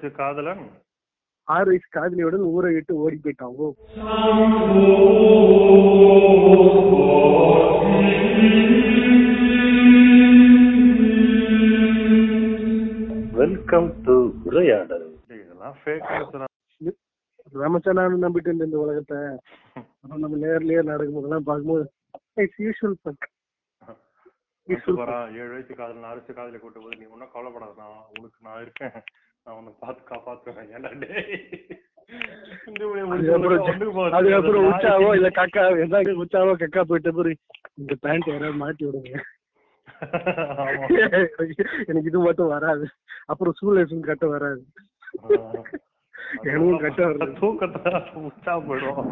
வயசு காதலன்? ஆறு வயசு காதலியோட ஊரை விட்டு ஓடி போயிட்டான் ஓ. வெல்கம் டு உரையாடல். இதெல்லாம் ஃபேக் நியூஸ் ரமச்சனானு நம்பிட்டு இருந்த இந்த உலகத்தை. அப்புறம் நம்ம நேர்லயே நடக்கும்போதெல்லாம் பார்க்கும்போது இட்ஸ் யூஷுவல் போறான் ஏழு வயசு காதல் ஆறு வயசு காதலை கூட்டு போது நீ ஒன்னும் கவலைப்படாத நான் உனக்கு நான் இருக்கேன். உன்னை பார்த்து காப்பாத்துவேன் ஏன்டா அதுக்கப்புறம் உச்சாவோ. இல்ல கக்கா ஏதாவது உச்சாவோ கக்கா போயிட்ட பிறகு இந்த பேண்ட் யாராவது மாட்டி விடுங்க. எனக்கு இது மட்டும் வராது அப்புறம் சூலேஷன் கட்ட வராது. எனக்கும் கட்ட வருது. தூக்கத்துல உச்சா போயிடும்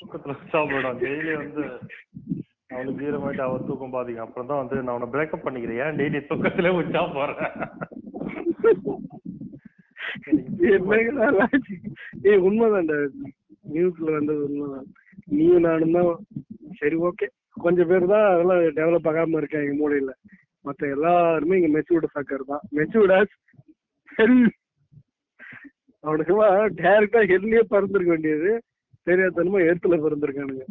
தூக்கத்துல உச்சா போயிடும் டெய்லி வந்து அவனுக்கு ஈரமாயிட்டு அவன் தூக்கம் பாதிக்கும் அப்புறம் தான் வந்து நான் அவனை பிரேக்கப் பண்ணிக்கிறேன் ஏன் டெய்லி தூக்கத்துல உச்சா போறேன்? ஏய் உண்மைதான்டா. நியூஸ்ல வந்தது உண்மைதான். நீயும் நானும் தான். சரி ஓகே கொஞ்சம் பேர் தான் அதெல்லாம் டெவலப் ஆகாம இருக்காங்க மூலையில. மத்த எல்லாருமே இங்க மெச்சூர்டு சக்கர் தான். மெச்சூர்டாஸ் ஹெல் அவனுக்குலாம் டேரக்டா ஹெல்லியே பறந்துருக்க வேண்டியது. தெரியாதனமா எர்த்துல பிறந்திருக்கானுங்க.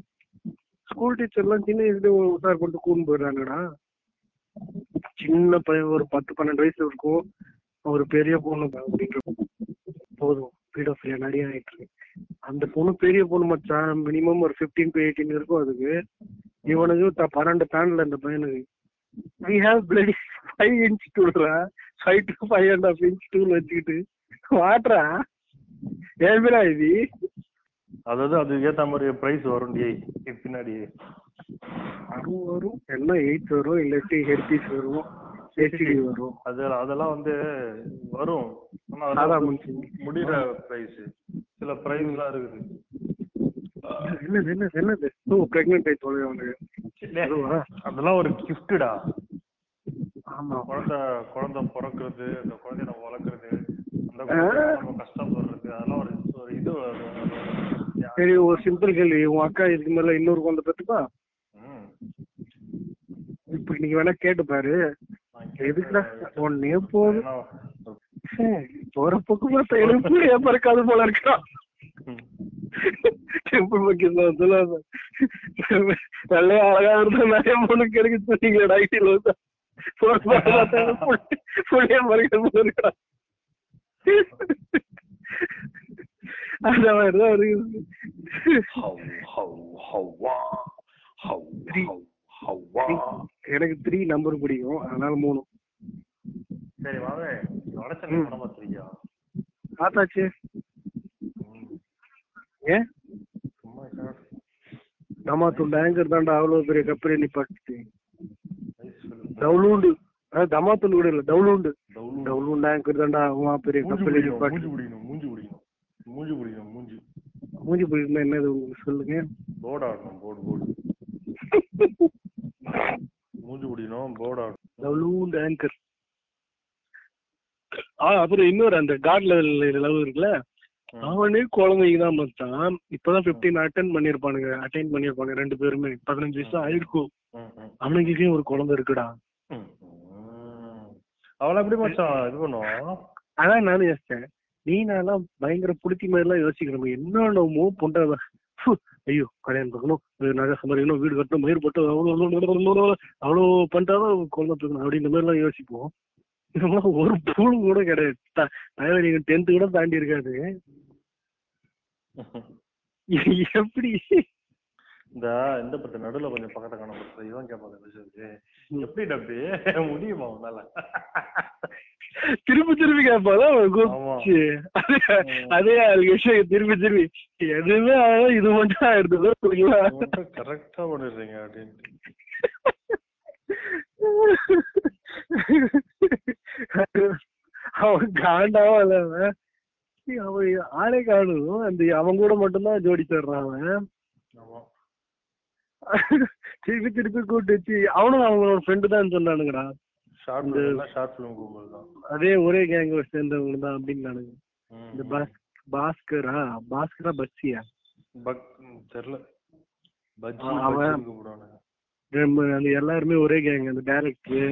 ஸ்கூல் டீச்சர்லாம் சின்ன வயசுல உசார் கொண்டு கூண்டு போயிடுறாங்கடா. சின்ன பையன் ஒரு பத்து பன்னெண்டு வயசு இருக்கும். ஒரு பெரிய பொண்ணு அப்படின்ற போதும். பீடோஃபிலியா நிறைய ஆயிட்டு இருக்கு. அந்த பொண்ணு பெரிய பொண்ணு மச்சான் மினிமம் ஒரு 15 டு எயிட்டீன் இருக்கும் அதுக்கு. இவனுக்கு பன்னெண்டு தாண்டல இந்த பையனுக்கு. We have bloody five inch டூல்ரா five to five and half inch tool வச்சுக்கிட்டு. வாட்றா? ஏபிரா இது? அதாவது அதுக்கு ஏத்த மாதிரி பிரைஸ் வரும் டி பின்னாடி வரும் வரும். என்ன எயிட் வரும் இல்லாட்டி ஹெர்பீஸ் வரும். ஹெச்டி வரும். அது அதெல்லாம் வந்து வரும். ஆனா அதெல்லாம் முடிகிற பிரைஸ் சில பிரைஸ் எல்லாம் இருக்குது. என்னது என்னது என்னது? ஓ பிரெக்னென்ட் ஆகி தொலை அவனுக்கு. அதுவா? அதெல்லாம் ஒரு கிஃப்டடா ஆமா. குழந்தை குழந்தை பிறக்கிறது அந்த குழந்தைய நம்ம வளர்க்கறது அந்த நம்ம கஷ்டப்படுறது அதெல்லாம் ஒரு ஒரு இது சரி ஒரு சிம்பிள் கேள்வி. உன் அக்கா இதுக்கு மேல இன்னொரு குழந்தை பெற்றுப்பா. இப்ப நீங்க வேணா கேட்டு பாரு எதுக்குடா. ஒன்னே போதும். போற பக்கம் பார்த்தா எனக்கு புரிய பிறக்காது போல இருக்கா? வெள்ளையா அழகா இருந்தா நிறைய பொண்ணு கிடைக்க சொன்னீங்களா ஐடில வந்து. போற பார்த்தா புள்ளைய மறைக்கிறது போல இருக்கா? அந்த மாதிரிதான் இருக்குது ஹவ் ஹவ் ஹவ்வா. ஹவ் ஹவ் ஹவ்வா. எனக்கு த்ரீ நம்பர் பிடிக்கும். அதனால மூணு. சரி வாங்க. வடச்சென்னை படம் பார்த்திருக்கியா? ஆத்தாச்சு ம். ஏன்? நம்ம துண்டு ஆங்கர் தாண்டா அவ்வளவு பெரிய கப்பலே நிப்பாட்டு. டவுலூண்டு தமாத்துண்டு கூட இல்ல. டவுலூண்டு டவுலு. டவுலூண்டு ஆங்கர் தாண்டா அவன் பெரிய கப்பலே பிடிக்கணும், நிப்பாட்டு மூஞ்சி பிடிக்கணும் மூஞ்சி பிடிக்கணும். மூஞ்சி பிடிக்கணும் மூஞ்சி. மூஞ்சி போயிருந்தா என்னது உங்களுக்கு சொல்லுங்க. போர்டு ஆடணும் போர்டு போர்டு மூஞ்சி பிடிக்கணும் போர்டு ஆடணும் டவுலூண்டு ஆங்கர் ஆ அப்புறம் இன்னொரு அந்த காட் லெவல் லவ் இருக்குல்ல. அவனே குழந்தைங்க தான் மச்சான். இப்பதான் பிப்டீன் அட்டன் பண்ணிருப்பானுங்க அட்டைன் பண்ணிருப்பாங்க ரெண்டு பேருமே. பதினஞ்சு வயசு ஆயிருக்கும். அவனுக்கு ஒரு குழந்தை இருக்குடா. அவளை எப்படி மச்சான் இது பண்ணுவான்? அதான் நானும் யோசிச்சேன். நீ நான்லாம் பயங்கர புடிச்சி மாதிரி எல்லாம் யோசிக்கிறோம் என்னென்னமோ பொண்டாத ஐயோ கல்யாணம் பார்க்கணும். நகை சம்பாதிக்கணும் வீடு கட்டணும் மயிர் போட்டு அவ்வளோ அவ்வளோ அவ்வளோ பண்ணிட்டாதான் குழந்தை அப்படின்ற மாதிரி எல்லாம் யோசிப்போம். இதெல்லாம் ஒரு பூலும் கூட கிடையாது. த- அதாவது நீங்க டென்த்து கூட தாண்டி இருக்காது. எப்படி? இந்த இந்த பத்து நடுவுல கொஞ்சம் பக்கத்துல காண பத்து இவன் கேட்பாங்க எப்படி டப்பி முடியுமா உன்னால திருப்பி திருப்பி கேட்பாதான் ஆமா. அதே விஷயம் திருப்பி திருப்பி எதுவுமே இது மட்டும் ஆயிடுது கரெக்டா பண்ணிடுறீங்க அப்படின்ட்டு. அவன் காண்டாவா இல்ல அவன். ஆளே காணும். அந்த அவன் கூட மட்டும்தான் ஜோடி தர்றான் அவன். திருப்பி திருப்பி கூட்டு வச்சு அவனும் அவங்களோட ஃப்ரெண்டு தான் சொன்னானுங்கடா அதே ஒரே கேங் சேர்ந்தவங்க தான் அப்படின்னானுங்க ம், இந்த பாஸ்கரா? பாஸ்கரா பச்சியா? தெரியல. அவன் எல்லாருமே ஒரே கேங் அந்த டைரக்டர்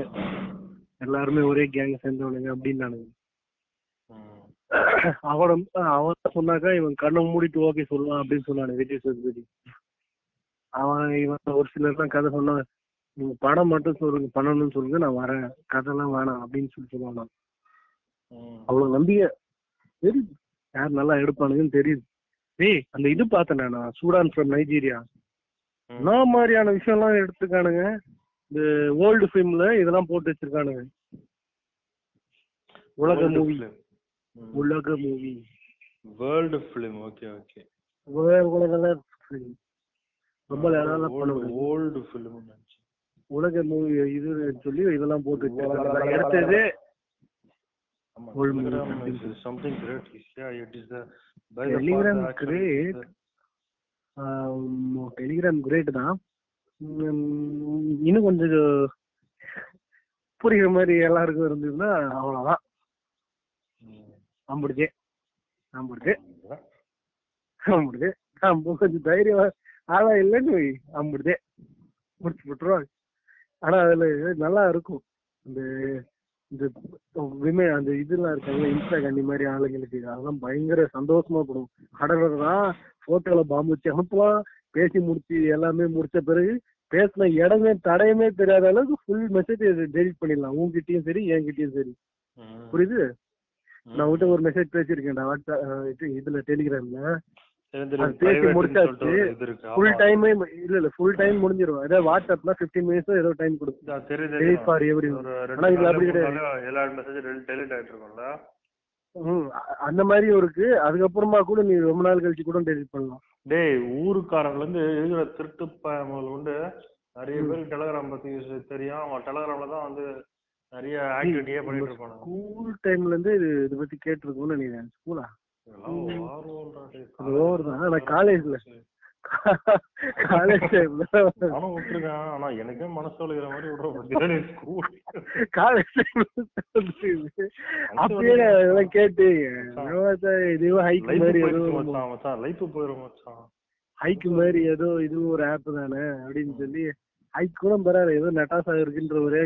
எல்லாருமே ஒரே கேங் சேர்ந்தவனுங்க அப்படின்னானுங்க. அவன் அவன் சொன்னாக்கா இவன் கண்ணை மூடிட்டு ஓகே சொல்லுவான் அப்படின்னு சொன்னானு விஜய் சேதுபதி. அவன் இவன் ஒரு சிலர்லாம் கதை சொன்னான் நீங்க படம் மட்டும் சொல்லுங்க பண்ணணும்னு சொல்லுங்க நான் வரேன். கதைலாம் வேணாம் அப்படின்னு சொல்லி சொல்லுவான் நான். அவ்வளவு நம்பிக்கை தெரியுது. யார் நல்லா எடுப்பானுங்கன்னு தெரியுது. ஏய் அந்த இது பார்த்தேன் நான் சூடான் ஃப்ரம் நைஜீரியா. என்ன மாதிரியான விஷயம்லாம் எடுத்துக்கானுங்க. இந்த ஓல்டு ஃபிலிம்ல இதெல்லாம் போட்டு வச்சிருக்கானுங்க. உலக World மூவி. உலக movie world film okay okay உலக film. ரொம்ப நேரம் பண்ண முடியும் ஓல்டு ஃபிலிம் உலக மூவி இது சொல்லி இதெல்லாம் போட்டு வச்சிருக்காங்க. is something great. Yeah it is the by great. Telegram great தான். இன்னும் கொஞ்சம் புரியுற மாதிரி எல்லாருக்கும் இருந்ததுன்னா அவ்வளவுதான். நம்பிடுச்சு நம்பிடுச்சு நம்பிடுச்சு நம்ம கொஞ்சம் தைரியம் ஆளா இல்லைன்னு வை, முடிச்சு விட்டுருவாங்க. ஆனா அதுல நல்லா இருக்கும். இந்த இந்த விமே அந்த இதெல்லாம் இருக்காங்க இன்ஸ்டா கண்டி மாதிரி ஆளுங்களுக்கு அதெல்லாம் பயங்கர சந்தோஷமா போடும். கடற்கரை போட்டோல பாம்பு வச்சு அனுப்பலாம் பேசி முடிச்சு எல்லாமே முடிச்ச பிறகு பேசின இடமே தடையமே தெரியாத அளவுக்கு ஃபுல் மெசேஜ் டெலிட் பண்ணிடலாம் உங்ககிட்டயும் சரி என்கிட்டயும் சரி. புரியுது. நான் உங்ககிட்ட ஒரு மெசேஜ் பேசியிருக்கேன்டா வாட்ஸ்அப் இதுல டெலிகிராம்ல பேசி முடிச்சாச்சு. ஃபுல். டைமே இல்ல இல்ல ஃபுல் டைம் முடிஞ்சிரும் அதே வாட்ஸ்அப்ல 15 மினிட்ஸ் ஏதோ டைம் கொடுக்கும் ஒரு ரெண்டு ஆனா இதுல அப்படி கிடையாது. எல்லா message delete ஆயிட்டு இருக்கும்ல? ம், அந்த மாதிரியும் இருக்கு. அதுக்கப்புறமா கூட நீ ரொம்ப நாள் கழிச்சு கூட டெலிட் பண்ணலாம். டேய் ஊருக்காரங்கல இருந்து இருக்கிற திருட்டு பயமுதல் உண்டு நிறைய பேருக்கு டெலகிராம் பத்தி தெரியும். அவன் டெலகிராம்ல தான் வந்து நிறைய ஆக்டிவிட்டியே பண்ணிட்டு இருப்பானுங்க. ஸ்கூல் டைம்ல இருந்து இது இதை பத்தி கேட்டிருக்கோம்னு நினைக்கிறேன். ஸ்கூலா தான். ஆனா காலேஜ்ல. காலேஜ் டைம்ல நானும் விட்டுருக்கேன் ஆனா எனக்கே மனசு வலிக்கிற மாதிரி விடுற பத்தியா நீ ஸ்கூல் காலேஜ் டைம்ல நான் இதெல்லாம் கேட்டு இதுவும் ஹைக் மாதிரி மச்சான் லைஃப் போயிடும் மச்சான். ஹைக் மாதிரி ஏதோ இதுவும் ஒரு ஆப் தானே அப்படின்னு சொல்லி ஹைக் கூட பரவாயில்ல ஏதோ நட்டாசா இருக்குன்ற ஒரே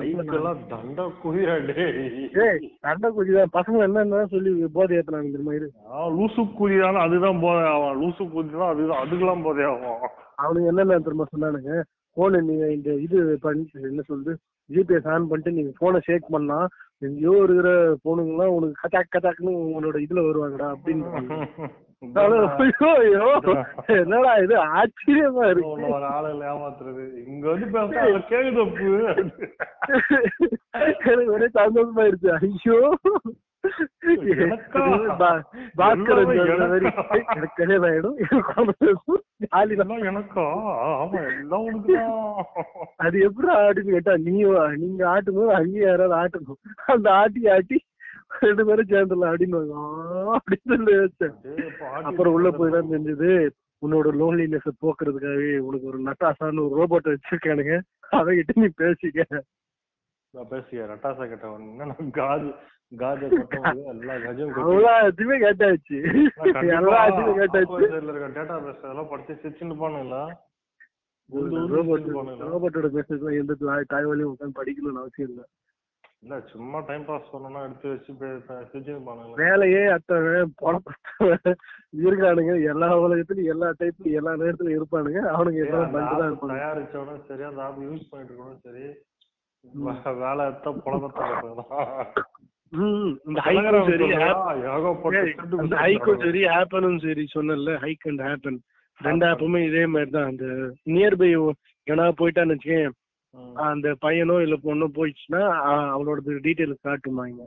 ஐக்கெல்லாம் தண்ட குதிரா டேய். சண்டை குதிதான் பசங்க என்னன்னா சொல்லி போதை ஏத்துனாங்க தெரியுமா இது ஆ, லூசு குதிரான அதுதான் போதை ஆவான் லூசு குதிரா அதுதான் அதுக்கெல்லாம் போதை ஆகும். அவனுங்க என்னென்ன தெரியுமா சொன்னானுங்க? போன நீங்க இந்த இது பண்ணி என்ன சொல்றது? ஜிபிஎஸ் ஆன் பண்ணிட்டு நீங்க போனை ஷேக் பண்ணா எங்கேயோ இருக்கிற போனுங்கெல்லாம் உனக்கு கச்சாக் கச்சாக்னு உன்னோட இதுல வருவாங்கடா அப்படின்னு. என்னடா இது? ஆச்சரியமா இருக்கு. ஒரு ஆளுல ஏமாத்துறது. இங்க வந்து பேச அதுல கேக்குது அப்பு. எனக்கு ஒரே சந்தோஷமாயிருச்சு ஐயோ. எனக்கா? பா- பாஸ்கரன் எனக்கா? "ஏய், எனக்கு? கல்யாணம் ஆயிடும். எனக்கு குழந்தை இருக்கும், ஜாலி தான்." இதெல்லாம் எனக்கா? ஆமா எல்லாம் அது எப்படி ஆடுன்னு கேட்டா நீ நீங்க ஆட்டும் போது அங்கேயும் யாராவது ஆட்டணும். அந்த ஆட்டி ஆட்டி ரெண்டு பேரும் சேர்ந்துடலாம் அப்படின்னு அப்படின்னு சொல்லி வச்சேன். அப்புறம் உள்ள போய் தான் தெரிஞ்சது உன்னோட லோன்லினஸ் போக்குறதுக்காகவே உனக்கு ஒரு நட்டாசான்னு ஒரு ரோபோட் வச்சிருக்கானுங்க. அவகிட்ட நீ பேசிக்க. நான் பேசிய ரட்டாசா கேட்டவன் என்ன காஜு காஜா கொட்டவங்க எல்லா கஜும் அவ்வளோ எதுவுமே கேட்டாச்சு. எல்லா எதுவுமே கேட்டாச்சு. டேட்டா பேஸ் அதெல்லாம் படிச்சு சிரிச்சுன்னு ரோபோட் ரோபோட்டோட மெசேஜ் எந்த தாய் தாய்வழியும் உட்காந்து படிக்கணும்னு அவசியம் இல்லை. இல்ல சும்மா டைம் பாஸ் பண்ணணும்னா எடுத்து வச்சு வேலையே அத்தனை பொழப்பு இருக்கானுங்க எல்லா உலகத்துலயும் எல்லா டைப்லயும் எல்லா நேரத்துலயும் இருப்பானுங்க. அவனுங்க எல்லாம் பண்ணிட்டு தான் இருப்பானுங்க. தயாரிச்சவனும் சரி அந்த ஆப் யூஸ் பண்ணிட்டு இருக்கவனும் சரி. வேலை எடுத்தா இந்த ஹைக்கும் சரி ஆப்பனும் சரி சொன்னல ஹைக் அண்ட் ஆப்பன் ரெண்டு ஆப்புமே இதே மாதிரி தான் அந்த நியர்பை ஏன்னா போயிட்டான்னு வச்சுக்கேன். அந்த பையனோ இல்ல பொண்ணோ போயிடுச்சுன்னா அ- அவனோட டீட்டெயில் காட்டுமாங்க.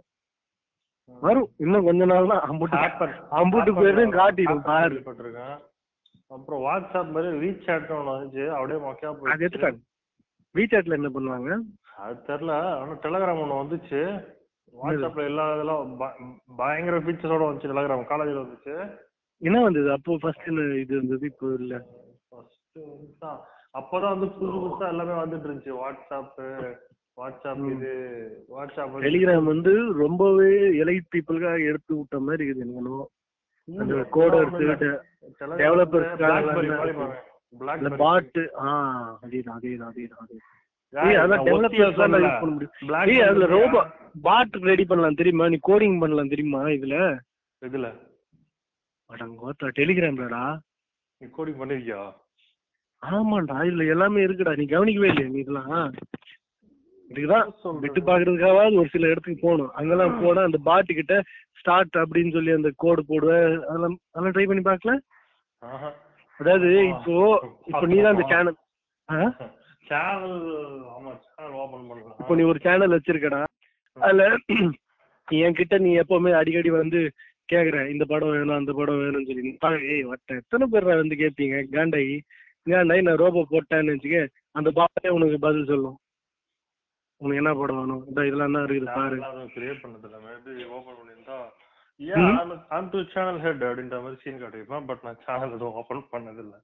வரும். இன்னும் கொஞ்ச நாள் தான் அம்புட்டு. அம்புட்டு பேரும் காட்டிடும் பாரு. அப்புறம் வாட்ஸ்அப் மாதிரி ரீச் ஆட்னு ஒண்ணு வந்துச்சு. அப்படியே மொக்கையா அது போயிடுச்சு. எடுத்துட்டாங்க வீசாட்ல என்ன பண்ணுவாங்க? அது தெரியல. ஆனா டெலகிராம் ஒண்ணு வந்துச்சு. வாட்ஸ்அப்ல எல்லா இதெல்லாம் பயங்கர ஃபீச்சர்ஸோட வந்துச்சு டெலகிராம் காலேஜ்ல வந்துச்சு. என்ன வந்தது? அப்போ ஃபர்ஸ்ட் இது இருந்தது இப்போ இல்ல. ஃபர்ஸ்ட் அப்பதான் வந்து புதுசு புதுசா எல்லாமே வந்துட்டு இருந்துச்சு. வாட்ஸ்அப் வாட்ஸ்அப் இது வாட்ஸ்அப் டெலிகிராம் வந்து ரொம்பவே எலைட் பீப்புளுக்காக எடுத்து விட்ட மாதிரி இருக்குது என்னவோ. அந்த கோடர்ஸ் ஆ அதேதான் அதேதான் அதேதான் அதே டெவலப்பர்ஸ் அதுல? ரோபோ பாட் ரெடி பண்ணலாம் தெரியுமா? நீ கோடிங் பண்ணலாம் தெரியுமா இதுல? இதுல. அடங்கோத்தா டெலிகிராம்லடா நீ கோடிங் பண்ணிருக்கியா? ஆமாண்டா இதுல எல்லாமே இருக்குடா. நீ கவனிக்கவே இல்லையா நீ இதெல்லாம். இதுக்குதான் சொல்றேன். விட்டு பாக்குறதுக்காவது ஒரு சில இடத்துக்கு போகணும். அங்கெல்லாம் போனா அந்த பாட்டு கிட்ட ஸ்டார்ட் அப்படின்னு சொல்லி அந்த கோடு போடுவேன் அதெல்லாம் அதெல்லாம் ட்ரை பண்ணி பார்க்கல? ஆஹா. அதாவது இப்போ இப்போ நீ தான் அந்த சேனல் இப்போ நீ ஒரு சேனல் வச்சிருக்கடா. அதுல என்கிட்ட நீ எப்பவுமே அடிக்கடி வந்து கேக்குற இந்த படம் வேணும் அந்த படம் வேணும்னு சொல்லி. ஏய் வட்ட எத்தனை பேர் வந்து கேட்பீங்க காண்டாயி. காண்டாயி நான் ரோபோ போட்டேன்னு வச்சுக்க அந்த பாட்டே உனக்கு பதில் சொல்லும். உனக்கு என்ன படம் வேணும்? இந்த இதெல்லாம் தான் இருக்குது பாரு. கிரியேட் பண்ணதில்ல. மேபி ஓபன் பண்ணிருந்தா ஏன் ஐம் டு சேனல் ஹெட் அப்படின்ற மாதிரி சீன் காட்டியிருப்பேன் பட் நான் சேனல் எதுவும் ஓபன் பண்ணதில்ல.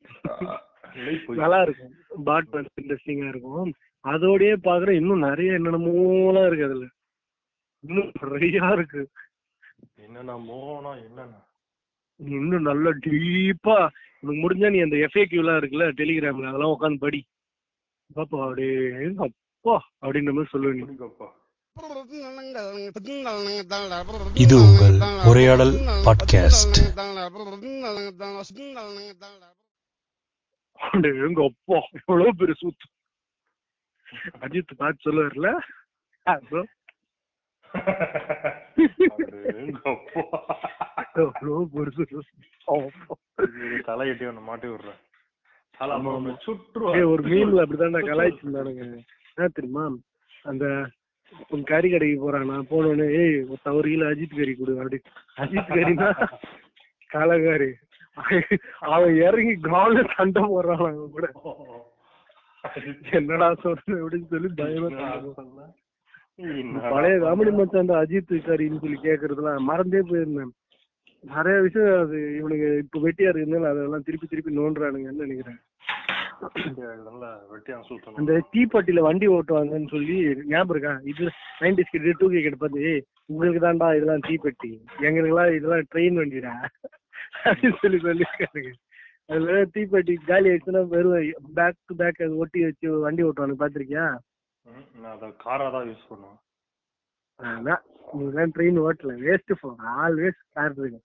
நல்லா இருக்கும் பாட் வந்து இன்ட்ரெஸ்டிங்கா இருக்கும். அதோடயே பாக்குற இன்னும் நிறைய என்னென்னமோலாம் இருக்கு அதுல. இன்னும் நிறைய இருக்கு. என்னன்னா மோனா என்னன்னா? இன்னும் நல்லா டீப்பா உனக்கு முடிஞ்சா நீ அந்த எஃப்ஏக்யூ எல்லாம் இருக்குல்ல டெலிகிராம்ல அதெல்லாம் உட்காந்து படி. பாப்பா அப்படியே அப்பா அப்படின்ற மாதிரி சொல்லுவேன் நீ. பிடிக்கப்பா இது உங்கள் உரையாடல் பாட்காஸ்ட் எங்க அப்பா எவ்வளவு பெரிய சூத்து. அஜித் பார்த்து சொல்லுவார்ல அதோ அடேங்கப்பா. எவ்வளவு பெருசு அப்பா. இது தலை எட்டி ஒண்ணு மாட்டி விடுறேன் ஒரு மீன்ல அப்படித்தான்டா கலாய்ச்சிருந்தானுங்க என்ன தெரியுமா? அந்த உன் கறி கடைக்கு போறான். நான் போனோடனே ஏய் ஒரு ஒரு கிலோ அஜித் கறி கொடு. அப்படி. அஜித் கறினா கலகாரி. அவன் இறங்கி கிரவுண்ட்ல சண்டை போடுறான் அவன் கூட. என்னடா சொல்ற அப்படின்னு சொல்லி பயமா. பழைய காமெடி மச்சான் அந்த அஜித் கறின்னு சொல்லி கேக்குறதுலாம் மறந்தே போயிருந்தேன். நிறைய விஷயம் அது இவனுங்க இப்ப வெட்டியா இருக்குனால அதெல்லாம் திருப்பி திருப்பி நோண்டுறானுங்கன்னு நினைக்கிறேன். அந்த தீப்பட்டியில வண்டி ஓட்டுவாங்கன்னு சொல்லி ஞாபகம் இருக்கா? இது நைன்டிஸ் கிட்ட டூ கே கிட்ட பார்த்து "ஏய், உங்களுக்கு தான்டா இதெல்லாம் தீப்பெட்டி. எங்களுக்கெல்லாம் இதெல்லாம் ட்ரெயின் வண்டிடா. அப்படின்னு சொல்லி சொல்லியிருக்காருங்க அதுல தீப்பெட்டி காலி ஆயிடுச்சுன்னா வெறும் பேக் டு பேக் அது ஒட்டி வச்சு வண்டி ஓட்டுவாங்க பாத்திருக்கியா நான் அதை காரா தான் யூஸ் பண்ணுவேன். அதான் நீங்களாம் ட்ரெயின் ஓட்டல. வேஸ்ட் ஃபோன் ஆல்வேஸ் கார் இருக்கு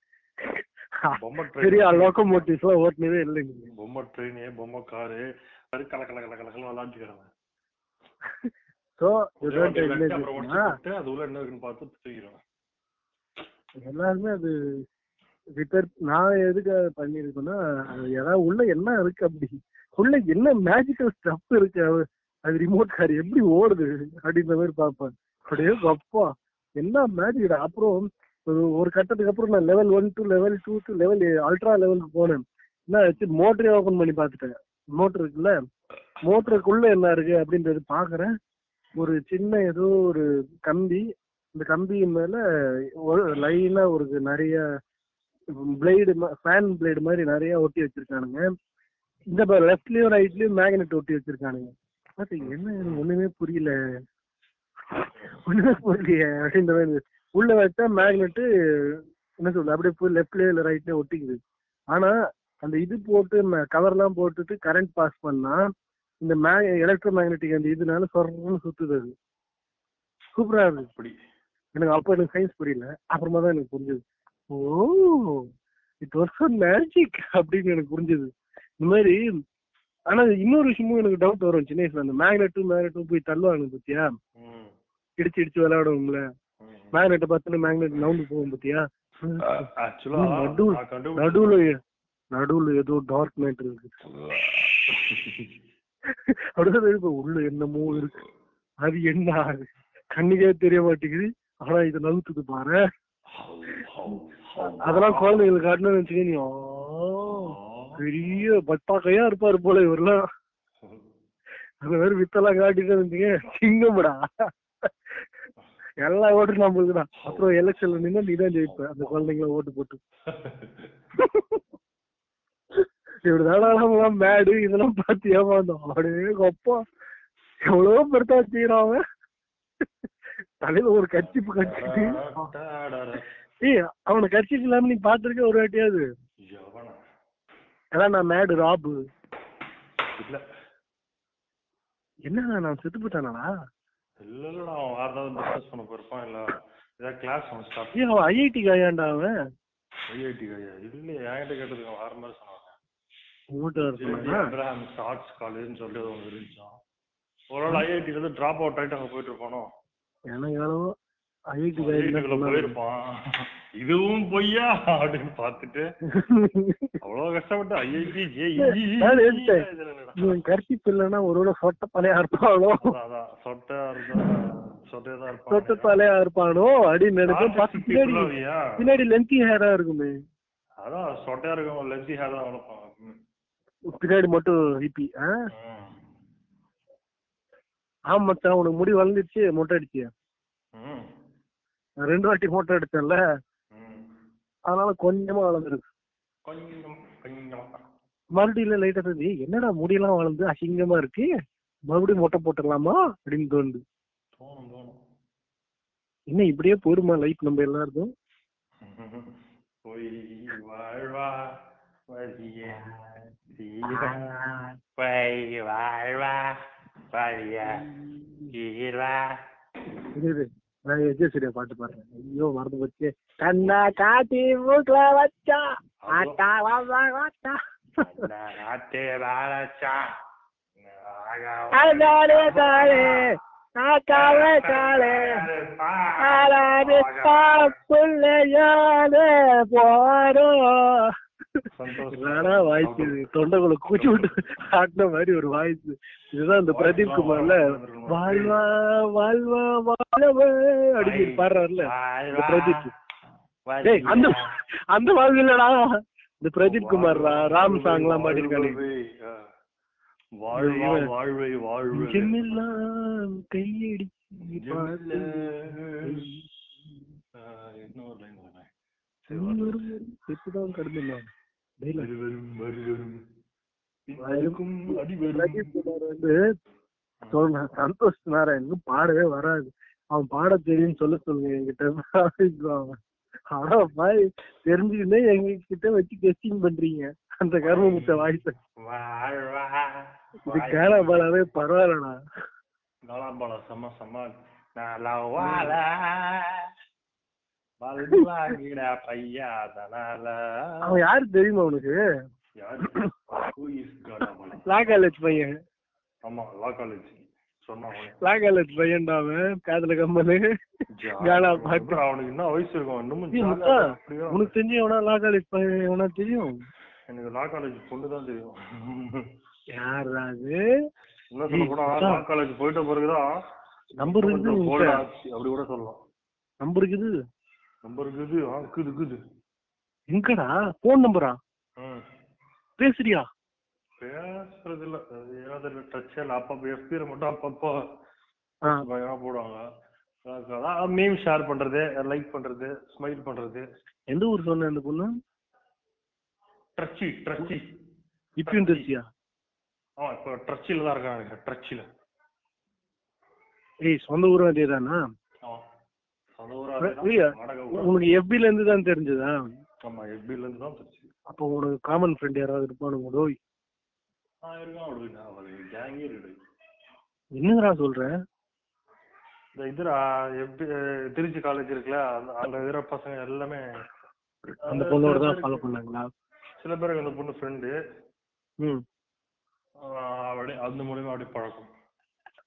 பொம்மை பெரிய ட்ரெயின் லோக்கோமோட்டிவ்ஸ் எல்லாம் ஓட்டுனதே இல்லை நீங்க பொம்மை ட்ரெயின் பொம்மை காரு அது கல கல கல கலக்கல விளாண்டுக்கிறேன் உடச்சு அது உள்ள என்ன இருக்குன்னு பார்த்து எல்லாருமே அது ரிப்பேர் நான் எதுக்காக பண்ணிருக்கேன்னா ஏதாவது உள்ள என்ன இருக்கு அப்படி? உள்ள என்ன மேஜிக்கல் ஸ்டப் இருக்கு அது ரிமோட் கார் எப்படி ஓடுது அப்படின்ற மாதிரி பார்ப்பேன். அப்படியே அப்பா என்ன மேஜிக் அப்புறம் ஒரு ஒரு கட்டத்துக்கு அப்புறம் நான் level one to level two to level ultra லெவலுக்கு போனேன். என்ன ஆச்சு? மோட்டரே ஓபன் பண்ணி பார்த்துட்டேன். மோட்டர் இருக்குல்ல? மோட்டருக்குள்ள என்ன இருக்கு அப்படின்றது பாக்குறேன் ஒரு சின்ன ஏதோ ஒரு கம்பி. இந்த கம்பியின் மேல ஒரு லைனா ஒரு நிறைய பிளேடு ஃபேன் பிளேடு மாதிரி நிறைய ஒட்டி வச்சிருக்கானுங்க. இந்த லெஃப்ட்லயும் ரைட்லயும் மேக்னெட் ஒட்டி வச்சிருக்கானுங்க. பாத்து என்ன ஒண்ணுமே புரியல. ஒண்ணுமே புரியலையே அப்படின்ற மாதிரி. உள்ள வச்சா மேக்னெட் என்ன சொல்றது அப்படியே போய் லெஃப்ட்லயோ இல்ல ரைட்லயோ ஒட்டிக்குது. ஆனா அந்த இது போட்டு கவர்லாம் போட்டுட்டு கரண்ட் பாஸ் பண்ணா இந்த மே எலக்ட்ரோ மேக்னெட்டிக் அந்த இதனால சொர்றன்னு சுத்துது அது. சூப்பரா இருக்கு அப்படி. எனக்கு அப்ப எனக்கு சயின்ஸ் புரியல. அப்புறமா தான் எனக்கு புரிஞ்சது. Oh it works on magic அப்படின்னு எனக்கு புரிஞ்சது. இந்த மாதிரி ஆனா இன்னொரு விஷயமும் எனக்கு டவுட் வரும் சின்ன வயசுல. அந்த மேக்னெட்டும் மேக்னெட்டும் போய் தள்ளுவாங்க பத்தியா? ம், இடிச்சு இடிச்சு விளையாடுவோம்ல. மேக்னெட்டை பார்த்து மேக்னெட் நவுந்து போகும் பத்தியா? ஆக்சுவலா நடு- நான் கண்டுபிடிச்ச- நடுவுல நடுவுல ஏதோ டார்க் மேட் இருக்கு. அப்படிதான் இப்ப உள்ள என்னமோ இருக்கு. அது என்ன? கண்ணுக்கே தெரிய மாட்டேங்குது. ஆனா இது நவுத்துது பாரு அதெல்லாம் குழந்தைங்களுக்கு காட்டணும்னு வச்சுக்க நீ பெரிய பட்டாக்கையா இருப்பாரு போல இவரெல்லாம் அந்த மாதிரி வித்தெல்லாம் காட்டிட்டு இருந்தீங்க சிங்கம்டா. எல்லா ஓட்டும் நம்மளுக்கு தான் அப்புறம் எலெக்ஷன்ல நின்று நீ தான் ஜெயிப்ப. அந்த குழந்தைங்கள ஓட்டு போட்டு. இப்படிதான் மேடு இதெல்லாம் பார்த்து ஏமாந்தோம். அப்படியே கொப்பா எவ்வளவோ பெருத்தா செய்யறான் அவன். தலையில ஒரு கச்சிப்பு கட்டிட்டு ஏய் அவனை கட்சிக்கு இல்லாம நீ பாத்திருக்க ஒரு வாட்டியாவது? அதான் நான் மேடு ராபு. இல்ல. என்ன நான் செத்து போயிட்டானா இல்ல இல்லடா அவன் வேற ஏதாவது பிசினஸ் பண்ண போயிருப்பான் இல்ல ஏதாவது கிளாஸ் அவன் ஸ்டார்ட் ஏன் அவன் ஐஐடி காயாண்டா அவன். ஐஐடி ஐயா இல்லையே என்கிட்ட கேட்டதுக்கு வேற மாதிரி சொன்னாங்க சொன்னானா? அப்ரஹாம் ஆர்ட்ஸ் காலேஜ்னு சொல்லிட்டு ஒன்று இருந்துச்சான் ஒரு நாள் ஐஐடில இருந்து டிராப் அவுட் ஆயிட்டு அங்க போயிட்டு இருப்பானோ? எனக்கு எவ்வளவோ காயா போயிருப்பான். இதுவும் பொய்யா? அப்படின்னு பார்த்துட்டு அவ்வளவு கஷ்டப்பட்டு ஐஐடி. இவன் கர்ச்சிப் இல்லைன்னா ஒருவேளை சொட்ட தலையா இருப்பானோ அதான் சொட்டா தலையா இருப்பானோ அப்படின்னு நினைப்பேன். பின்னாடி பின்னாடி லென்த்தி ஹேரா இருக்குமே. அதான் சொட்டையா இருக்கும் லென்த்தி ஹேர் வளர்ப்பான். பின்னாடி மட்டும் ம். ஆமா மச்சான் உனக்கு முடி வளர்ந்துச்சு மொட்டை அடிச்சு ரெண்டு வாட்டி மொட்டை அடிச்சேன்ல ம். அதனால கொஞ்சமா வளர்ந்துருக்கு. கொஞ்சம் கொஞ்சமா. மறுபடியும் லைட்டா தெரிஞ்சு என்னடா முடியெல்லாம் வளர்ந்து அசிங்கமா இருக்கு? மறுபடியும் மொட்டை போட்டுடலாமா? அப்படின்னு தோணுது. என்ன இப்படியே போருமா லைஃப் நம்ம எல்லாருக்கும்? பொய் வாழ்வா வாழ்வா நான் எஜேசரியா பாட்டு பாடுறேன். ஐயோ மறந்து போச்சு. கண்ணா காட்டி மூக்குல வச்சா. ஆட்டா வாசா வாட்டா. நாட்டே வாழச்சா. அதாலே தாலே ஆட்டாவே தாலே ஆளாது புள்ளையாலே போறோம் என்னடா வாய்ஸ் இது? தொண்டைக்குள்ள கூச்சி விட்டு ஆட்டின மாதிரி ஒரு வாய்ஸ். இதுதான் இந்த பிரதீப் குமார்ல வாழ்வா வாழ்வா வாழவே அப்படின்னு பாடுறாருல பிரதீப். டேய் அந்த அந்த வாழ்வு இல்லடா. இந்த பிரதீப் குமார் ராம் சாங் எல்லாம் பாடியிருக்கானே. வாழ்வா வாழ்வை வாழ்வு. லைன் கடந்துடலாம். சந்தோஷ் நாராயணுக்கு பாடவே வராது. அவன் பாட தெரியும்னு சொல்ல சொல்லுங்க என்கிட்ட. ஆனா பாய் தெரிஞ்சுக்கிட்டே எங்க கிட்ட வச்சு கெஸ்டிங் பண்றீங்க. அந்த கர்மமுத்த வாய்ஸ். இது கேரளாவே பரவாயில்லடா. காலாம்பாளா செம்ம செம்ம. பையா தனால அவன் யாரு தெரியுமா உனக்கு? லா காலேஜ் பையன். ஆமா லா காலேஜ். லா காலேஜ் பையன்டா அவன் காதல பாட்டு அவனுக்கு என்ன வயசு இருக்கும்? உனக்கு தெரிஞ்சு எவனா லா காலேஜ் பையன் எவனா தெரியும்? எனக்கு லா காலேஜ் பொண்ணு தான் தெரியும். யாரா அது? என்ன சொல்ல லா காலேஜ் போயிட்ட பிறகுதான் நம்பர் இருக்குது அப்படி கூட சொல்லலாம். நம்பர் இருக்குது. நம்பர் இருக்குது. ஆ இருக்குது இருக்குது. எங்கடா? போன் நம்பரா பேசுறியா? பேசுறது இல்ல அது ஏதாவது டச் இல்ல அப்பப்போ எஃபில மட்டும் அப்பப்போ போடுவாங்க. அதான் மீம் ஷேர் பண்றது லைக் பண்றது ஸ்மைல் பண்றது. எந்த ஊர் சொன்ன அந்த பொண்ணு? ட்ரச்சி ட்ரச்சி. இப்பயும் தெரிச்சியா ஆமா இப்போ ட்ரச்சில தான் இருக்காங்க. ட்ரச்சில. ஏய் சொந்த ஊரும் அதேதானா? ஆமா சொந்த ஊரா இல்லையா? அதேதான். நாடக ஊரா. உனக்கு எஃபில இருந்து தான் தெரிஞ்சதா? ஆமா எஃபில இருந்து தான் ட்ரச்சி அப்போ உனக்கு காமன் ஃப்ரெண்ட் யாராவது இருப்பானுங்க டோய். ஆ இருக்கான் என்னங்கடா சொல்ற? இந்த இதுரா எப்படி திருச்சி காலேஜ் இருக்குல்ல அந்த இதுற பசங்க எல்லாமே அந்த பொண்ணோட தான் ஃபாலோ பண்ணாங்களா? சில பேருக்கு அந்த பொண்ணு ஃப்ரெண்டு ம். அப்படியே அந்த மூலியமா அப்படியே பழக்கம்.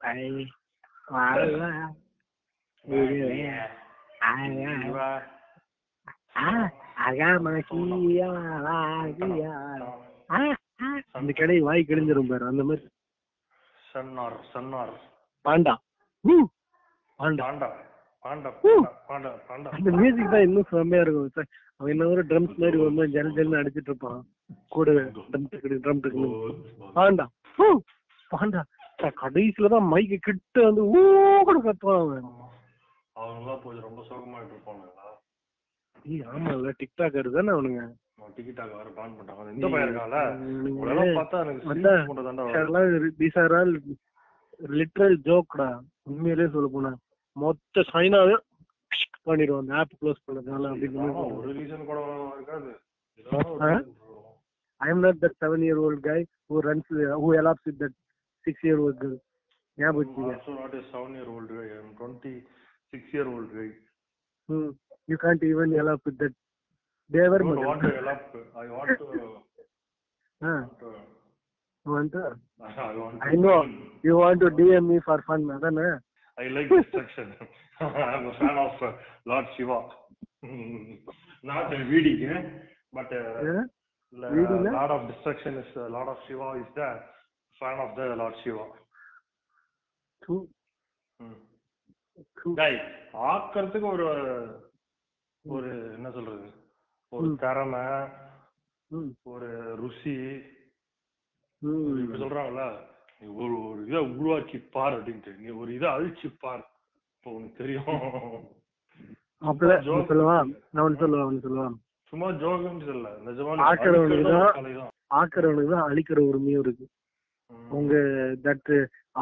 ஐ, அகாமகியா, வாகியா. ஆ, ஆ. அந்த கடை வாய் கிழிஞ்சிரும் பாரு அந்த மாதிரி. சன்னார் சன்னார். பாண்டா. பாண்டா. பாண்டா பாண்டா. பாண்டா பாண்டா அந்த மியூசிக் தான் இன்னும் செம்மையா இருக்கும் சார். அவன் என்ன ஒரு ட்ரம்ஸ் மாதிரி வந்து ஜல் ஜல்னு அடிச்சிட்டு இருப்பான். கூட ட்ரம் டக்கு ட்ரம் டக்கு பாண்டா. பாண்டா. கடைசியில தான் மைக்கு கிட்ட வந்து ஊ கூட கத்துவான் அவன். அவங்க எல்லாம் போய் ரொம்ப சோகமாயிட்டு இருப்பானுங்களா ஏய் ஆமால டிக்டாக்கர் தானே அவனுங்க. டிக்கெட்டாக வேற பிளான் பண்ணிட்டாங்க இந்த பையன் இருக்கான்ல? பார்த்தா எனக்கு வந்தா, சிரிப்பு மட்டும் தாண்டா அதெல்லாம் these are all literal jokeடா. உண்மையிலே சொல்ல போனா மொத்த சைனாவே பண்ணிடுவோம் அந்த ஆப் க்ளோஸ் பண்ணதுனால அப்படின்னு ஆமா, ஒரு ரீசன் கூட இருக்காது. I am not that seven year old guy who runs who elopes with that six year old girl ஞாபகம் வச்சுக்கங்க also not a six year old right hmm. you can't even elope with that they were I want to elope I want to huh. I want to I, want to I know you want to DM me for fun madam? I like destruction I'm a fan of uh, Lord Shiva not a reading eh? but uh, yeah? Really, lot of destruction is uh, a lot of Shiva is there. Fan of the Lord Shiva. True. Hmm. ஆக்கறதுக்கு ஒரு ஒரு என்ன சொல்றது? ஒரு. திறமை ஒரு ருசி. இப்ப சொல்றாங்கல்ல நீ ஒரு ஒரு இதை உருவாக்கி பார் அப்படின்ட்டு. நீ ஒரு இதை அழிச்சு பார். இப்போ உனக்கு தெரியும். சும்மா ஜோகம் இல்ல நிஜமா ஆக்கறவனுக்கு தான் அழிக்கிற உரிமையும் இருக்கு. உங்க தட்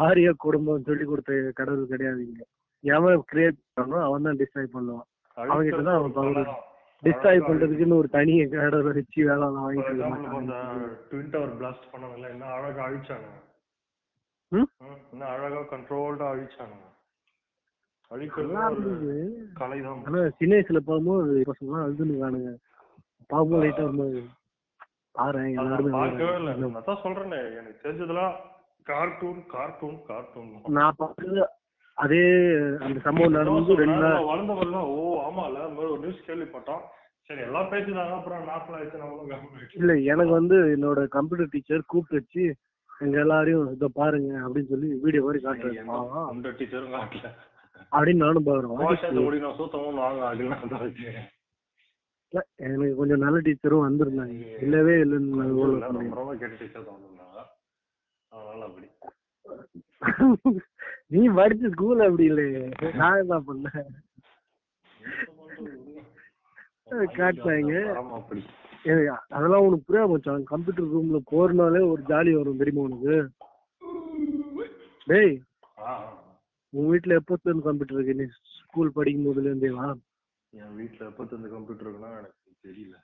ஆரிய குடும்பம் சொல்லி கொடுத்த கடவுள் கிடையாது இங்க. எவன் கிரியேட் பண்ணணும் அவன் தான் டிஸ்ட்ராய் பண்ணுவான். அவன்கிட்ட தான் அவன் இருக்கு. டிஸ்ட்ராய் பண்றதுக்குன்னு ஒரு தனி கடவுளை வச்சு வேலை வாங்கிட்டு மாட்டான். ட்வின் டவர் பிளாஸ்ட் பண்ணாங்கல்ல என்ன அழகா அழிச்சானுங்க. என்ன அழகா கண்ட்ரோல்டா அழிச்சானுங்க. இருந்தது. ஆனா சின்ன வயசுல போகும்போது பசங்களாம் அழுதுன்னு காணுங்க பாவம் லைட்டா வரும்போது பாரு எல்லாருமே சொல்றேனே எனக்கு தெரிஞ்சதெல்லாம் கார்ட்டூன் கார்ட்டூன் கார்ட்டூன் நான் பார்த்தது அதே அந்த சம்பவம் நடந்து ரெண்டு நாள் வளர்ந்த வரலாம் ஓ ஆமால ஒரு நியூஸ் கேள்விப்பட்டோம். சரி எல்லாம் பேசினாங்க அப்புறம் நாட்டில் ஆயிடுச்சு? இல்ல எனக்கு வந்து என்னோட கம்ப்யூட்டர் டீச்சர் கூப்பிட்டு வச்சு எங்க எல்லாரையும் இத பாருங்க அப்படின்னு சொல்லி வீடியோ மாதிரி காட்டுறேன் அந்த டீச்சரும் காட்டல. அப்படின்னு நானும் பாக்குறேன். சூத்தமும் வாங்க அப்படின்னு எனக்கு கொஞ்சம் நல்ல டீச்சரும் வந்திருந்தாங்க. இல்லவே இல்லைன்னு. ரொம்ப கெட்ட டீச்சர் தான் வந்திருந்தாங்க. அதனால அப்படி. நீ படிச்ச ஸ்கூல் அப்படி இல்லையே. நான் என்ன பண்ணேன் காட்டுறாங்க. அப்படி அதெல்லாம் உனக்கு புரிய மச்சான்? கம்ப்யூட்டர் ரூம்ல போறனாலே ஒரு ஜாலி வரும் தெரியுமா உனக்கு? டேய் உன் வீட்ல எப்போ இருந்து கம்ப்யூட்டர் இருக்கு? நீ ஸ்கூல் படிக்கும் போதுல இருந்தேவா என் வீட்டுல எப்ப தந்து கம்ப்யூட்டர் இருக்குன்னா எனக்கு தெரியல.